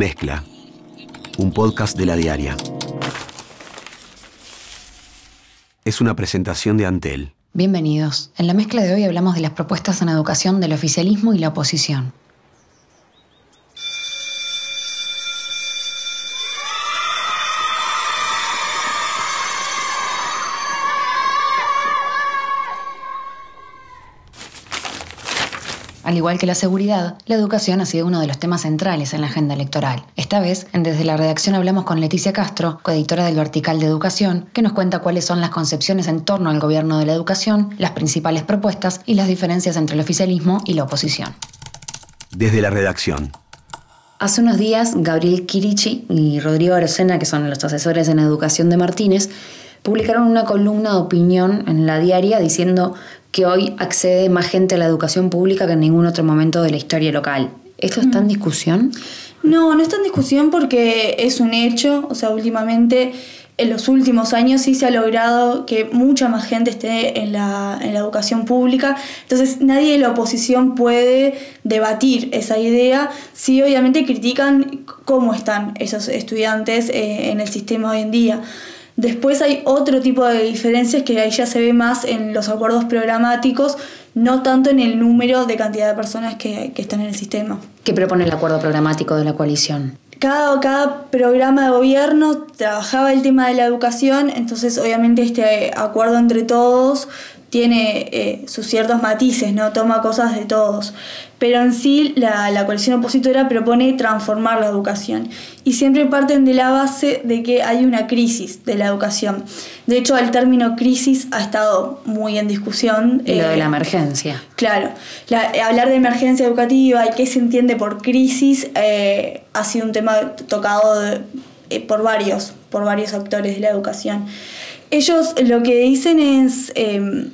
Mezcla, un podcast de la diaria. Es una presentación de Antel. Bienvenidos. En la mezcla de hoy hablamos de las propuestas en educación del oficialismo y la oposición. Al igual que la seguridad, la educación ha sido uno de los temas centrales en la agenda electoral. Esta vez, en Desde la Redacción hablamos con Leticia Castro, coeditora del Vertical de Educación, que nos cuenta cuáles son las concepciones en torno al gobierno de la educación, las principales propuestas y las diferencias entre el oficialismo y la oposición. Desde la redacción. Hace unos días, Gabriel Kirichi y Rodrigo Arocena, que son los asesores en educación de Martínez, publicaron una columna de opinión en la diaria diciendo que hoy accede más gente a la educación pública que en ningún otro momento de la historia local. ¿Esto está en mm. discusión? No, no está en discusión porque es un hecho, o sea, últimamente, en los últimos años sí se ha logrado que mucha más gente esté en la, educación pública, entonces nadie de la oposición puede debatir esa idea, sí obviamente critican cómo están esos estudiantes eh, en el sistema hoy en día. Después hay otro tipo de diferencias que ahí ya se ve más en los acuerdos programáticos, no tanto en el número de cantidad de personas que, están en el sistema. ¿Qué propone el acuerdo programático de la coalición? Cada, cada programa de gobierno trabajaba el tema de la educación, entonces obviamente este acuerdo entre todos tiene eh, sus ciertos matices, ¿no? Toma cosas de todos. Pero en sí la, la, coalición opositora propone transformar la educación. Y siempre parten de la base de que hay una crisis de la educación. De hecho, el término crisis ha estado muy en discusión. Lo de la eh, emergencia. Claro. hablar de emergencia educativa y qué se entiende por crisis eh, ha sido un tema tocado por, varios, por varios actores de la educación. Ellos lo que dicen es em,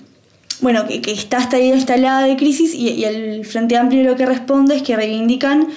bueno, que, está esta idea instalada de crisis y, el Frente Amplio lo que responde es que reivindican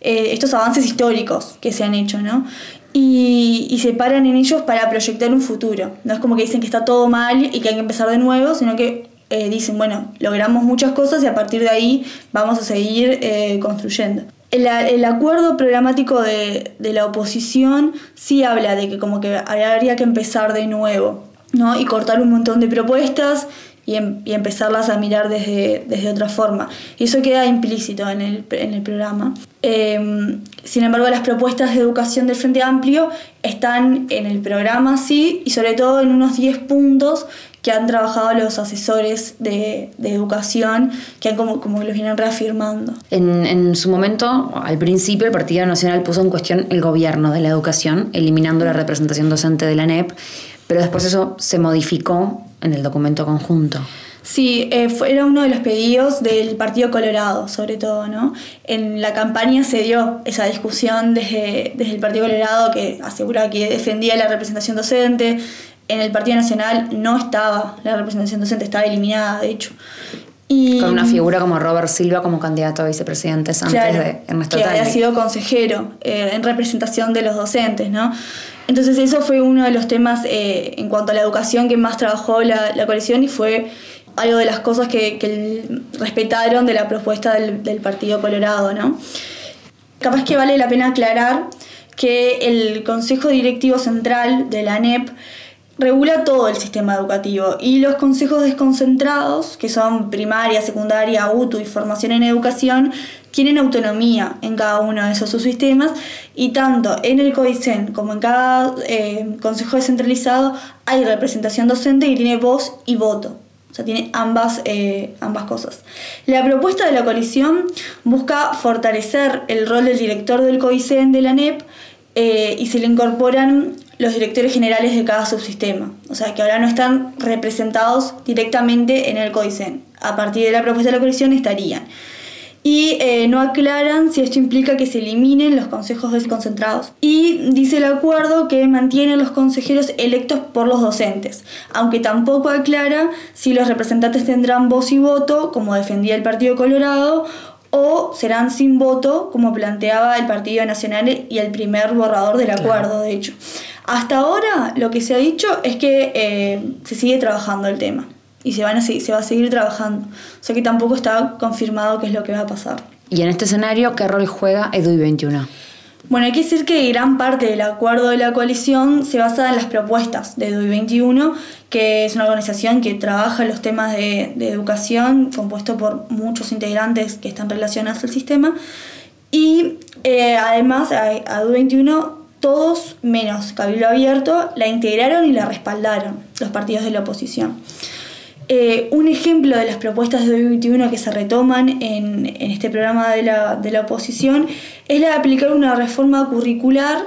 eh, estos avances históricos que se han hecho, ¿no? Y, se paran en ellos para proyectar un futuro. No es como que dicen que está todo mal y que hay que empezar de nuevo, sino que eh, dicen, bueno, logramos muchas cosas y a partir de ahí vamos a seguir eh, construyendo. El, acuerdo programático de, de, la oposición sí habla de que como que habría que empezar de nuevo, ¿no? Y cortar un montón de propuestas Em, y, empezarlas a mirar desde, desde, otra forma. Y eso queda implícito en el, en el programa. Em, sin embargo, las propuestas de educación del Frente Amplio están en el programa, sí, y sobre todo en unos 10 puntos que han trabajado los asesores de, de educación, que han como, como los vienen reafirmando. En, en, su momento, al principio, el Partido Nacional puso en cuestión el gobierno de la educación, eliminando la representación docente de la NEP, pero después eso se modificó en el documento conjunto. Sí, eh, era uno de los pedidos del Partido Colorado, sobre todo, ¿no? En la campaña se dio esa discusión desde, desde el Partido Colorado que asegura que defendía la representación docente. En el Partido Nacional no estaba la representación docente, estaba eliminada, de hecho. Y, Con una figura como Robert Silva como candidato a vicepresidente antes de Ernesto Que había sido consejero eh, en representación de los docentes, ¿no? Entonces eso fue uno de los temas eh, en cuanto a la educación que más trabajó la, coalición y fue algo de las cosas que, respetaron de la propuesta del, Partido Colorado. ¿no? Capaz que vale la pena aclarar que el Consejo Directivo Central de la ANEP regula todo el sistema educativo y los consejos desconcentrados, que son primaria, secundaria, UTU y formación en educación, tienen autonomía en cada uno de esos subsistemas y tanto en el CODICEN como en cada eh, consejo descentralizado hay representación docente que tiene voz y voto. O sea, tiene ambas, eh, ambas cosas. La propuesta de la coalición busca fortalecer el rol del director del CODICEN de la NEP eh, y se le incorporan los directores generales de cada subsistema. O sea, que ahora no están representados directamente en el CODICEN. A partir de la propuesta de la coalición estarían y eh, no aclaran si esto implica que se eliminen los consejos desconcentrados. Y dice el acuerdo que mantiene los consejeros electos por los docentes, aunque tampoco aclara si los representantes tendrán voz y voto, como defendía el Partido Colorado, o serán sin voto, como planteaba el Partido Nacional y el primer borrador del acuerdo, de hecho. Hasta ahora lo que se ha dicho es que eh, se sigue trabajando el tema y se, van a, se va a seguir trabajando. O sea que tampoco está confirmado qué es lo que va a pasar. ¿Y en este escenario qué rol juega EDUI 21? Bueno, hay que decir que gran parte del acuerdo de la coalición se basa en las propuestas de DUI 21, que es una organización que trabaja los temas de, educación, compuesto por muchos integrantes que están relacionados al sistema. Y eh, además a, a DUI 21 todos menos Cabildo Abierto la integraron y la respaldaron los partidos de la oposición. Eh, un ejemplo de las propuestas de 2021 que se retoman en, este programa de la, oposición es la de aplicar una reforma curricular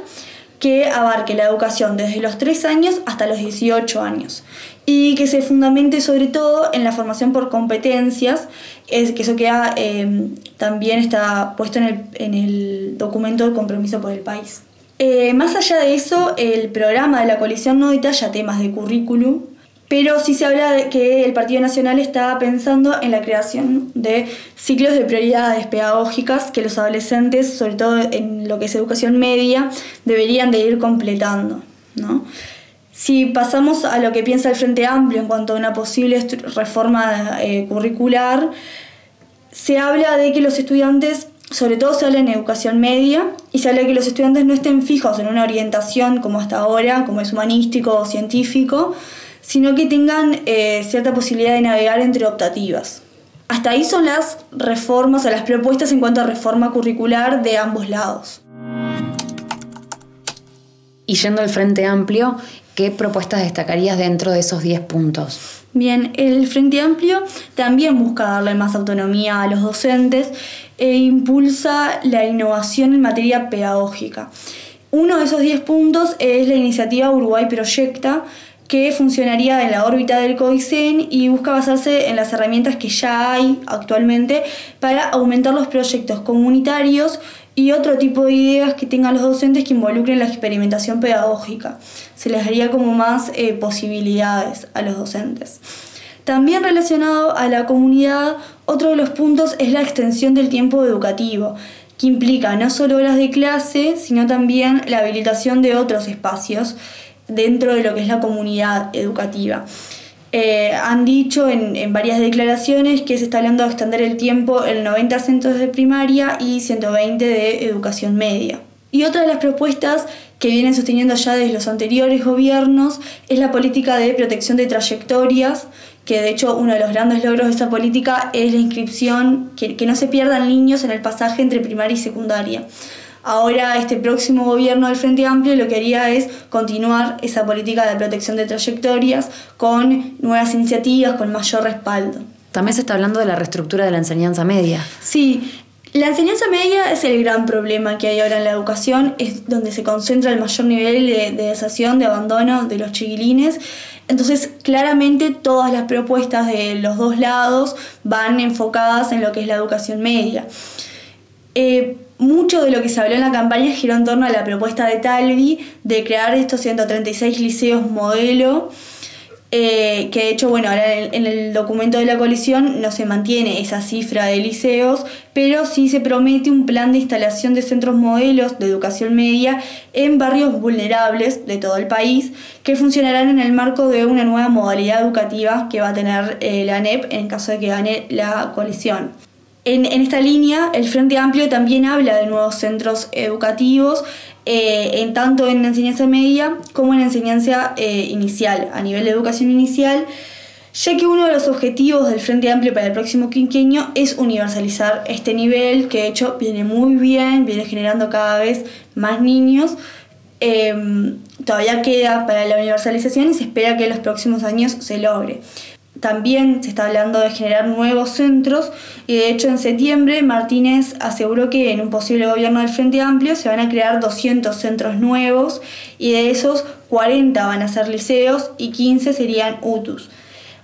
que abarque la educación desde los 3 años hasta los 18 años y que se fundamente sobre todo en la formación por competencias, que eso queda, eh, también está puesto en el, en el, documento de compromiso por el país. Eh, más allá de eso, el programa de la coalición no detalla temas de currículum, pero sí se habla de que el Partido Nacional está pensando en la creación de ciclos de prioridades pedagógicas que los adolescentes, sobre todo en lo que es educación media, deberían de ir completando. Si pasamos a lo que piensa el Frente Amplio en cuanto a una posible reforma eh, curricular, se habla de que los estudiantes, sobre todo se habla en educación media, y se habla de que los estudiantes no estén fijos en una orientación como hasta ahora, como es humanístico o científico, sino que tengan eh, cierta posibilidad de navegar entre optativas. Hasta ahí son las reformas o las propuestas en cuanto a reforma curricular de ambos lados. Y yendo al Frente Amplio, ¿qué propuestas destacarías dentro de esos 10 puntos? Bien, el Frente Amplio también busca darle más autonomía a los docentes e impulsa la innovación en materia pedagógica. Uno de esos 10 puntos es la iniciativa Uruguay Proyecta, que funcionaría en la órbita del COICEN y busca basarse en las herramientas que ya hay actualmente para aumentar los proyectos comunitarios y otro tipo de ideas que tengan los docentes que involucren la experimentación pedagógica. Se les daría como más eh, posibilidades a los docentes. También relacionado a la comunidad, otro de los puntos es la extensión del tiempo educativo, que implica no solo horas de clase, sino también la habilitación de otros espacios dentro de lo que es la comunidad educativa. Eh, han dicho en, varias declaraciones que se está hablando de extender el tiempo en 90 centros de primaria y 120 de educación media. Y otra de las propuestas que vienen sosteniendo ya desde los anteriores gobiernos es la política de protección de trayectorias, que de hecho uno de los grandes logros de esa política es la inscripción, que, que no se pierdan niños en el pasaje entre primaria y secundaria. Ahora este próximo gobierno del Frente Amplio lo que haría es continuar esa política de protección de trayectorias con nuevas iniciativas, con mayor respaldo. También se está hablando de la reestructura de la enseñanza media. Sí, la enseñanza media es el gran problema que hay ahora en la educación, es donde se concentra el mayor nivel de, de desación, de abandono de los chiquilines. Entonces, claramente todas las propuestas de los dos lados van enfocadas en lo que es la educación media. Eh, mucho de lo que se habló en la campaña giró en torno a la propuesta de Talvi de crear estos 136 liceos modelo, eh, que de hecho, bueno, ahora en el, documento de la coalición no se mantiene esa cifra de liceos, pero sí se promete un plan de instalación de centros modelos de educación media en barrios vulnerables de todo el país, que funcionarán en el marco de una nueva modalidad educativa que va a tener eh, la ANEP en caso de que gane la coalición. En, esta línea, el Frente Amplio también habla de nuevos centros educativos, eh, en tanto en enseñanza media como en enseñanza eh, inicial, a nivel de educación inicial, ya que uno de los objetivos del Frente Amplio para el próximo quinquenio es universalizar este nivel, que de hecho viene muy bien, viene generando cada vez más niños. Em, todavía queda para la universalización y se espera que en los próximos años se logre. También se está hablando de generar nuevos centros y de hecho en septiembre Martínez aseguró que en un posible gobierno del Frente Amplio se van a crear 200 centros nuevos y de esos 40 van a ser liceos y 15 serían UTUS.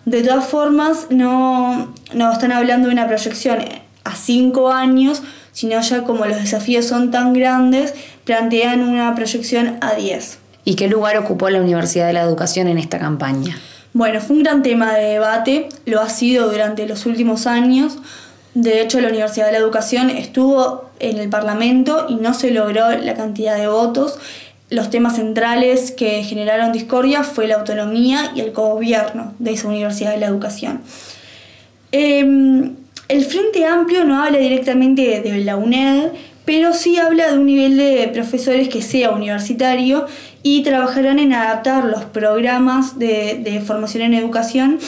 De todas formas, no, no están hablando de una proyección a 5 años, sino ya como los desafíos son tan grandes, plantean una proyección a 10. ¿Y qué lugar ocupó la Universidad de la Educación en esta campaña? Bueno, fue un gran tema de debate, lo ha sido durante los últimos años. De hecho, la Universidad de la Educación estuvo en el Parlamento y no se logró la cantidad de votos. Los temas centrales que generaron discordia fue la autonomía y el cogobierno de esa Universidad de la Educación. Em, el Frente Amplio no habla directamente de la UNED, pero sí habla de un nivel de profesores que sea universitario y trabajarán en adaptar los programas de, de formación en educación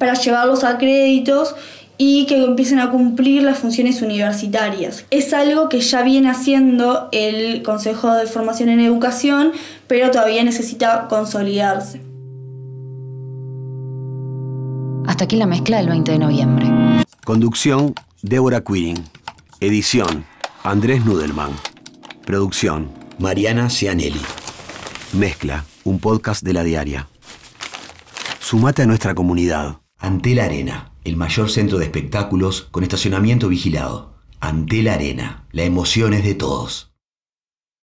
para llevarlos a créditos y que empiecen a cumplir las funciones universitarias. Es algo que ya viene haciendo el Consejo de Formación en Educación, pero todavía necesita consolidarse. Hasta aquí la mezcla del 20 de noviembre. Conducción, Débora Quirin. Edición, Andrés Nudelman. Producción, Mariana Cianelli. Mezcla, un podcast de la diaria. Sumate a nuestra comunidad. Ante la Arena, el mayor centro de espectáculos con estacionamiento vigilado. Ante la Arena, la emoción es de todos.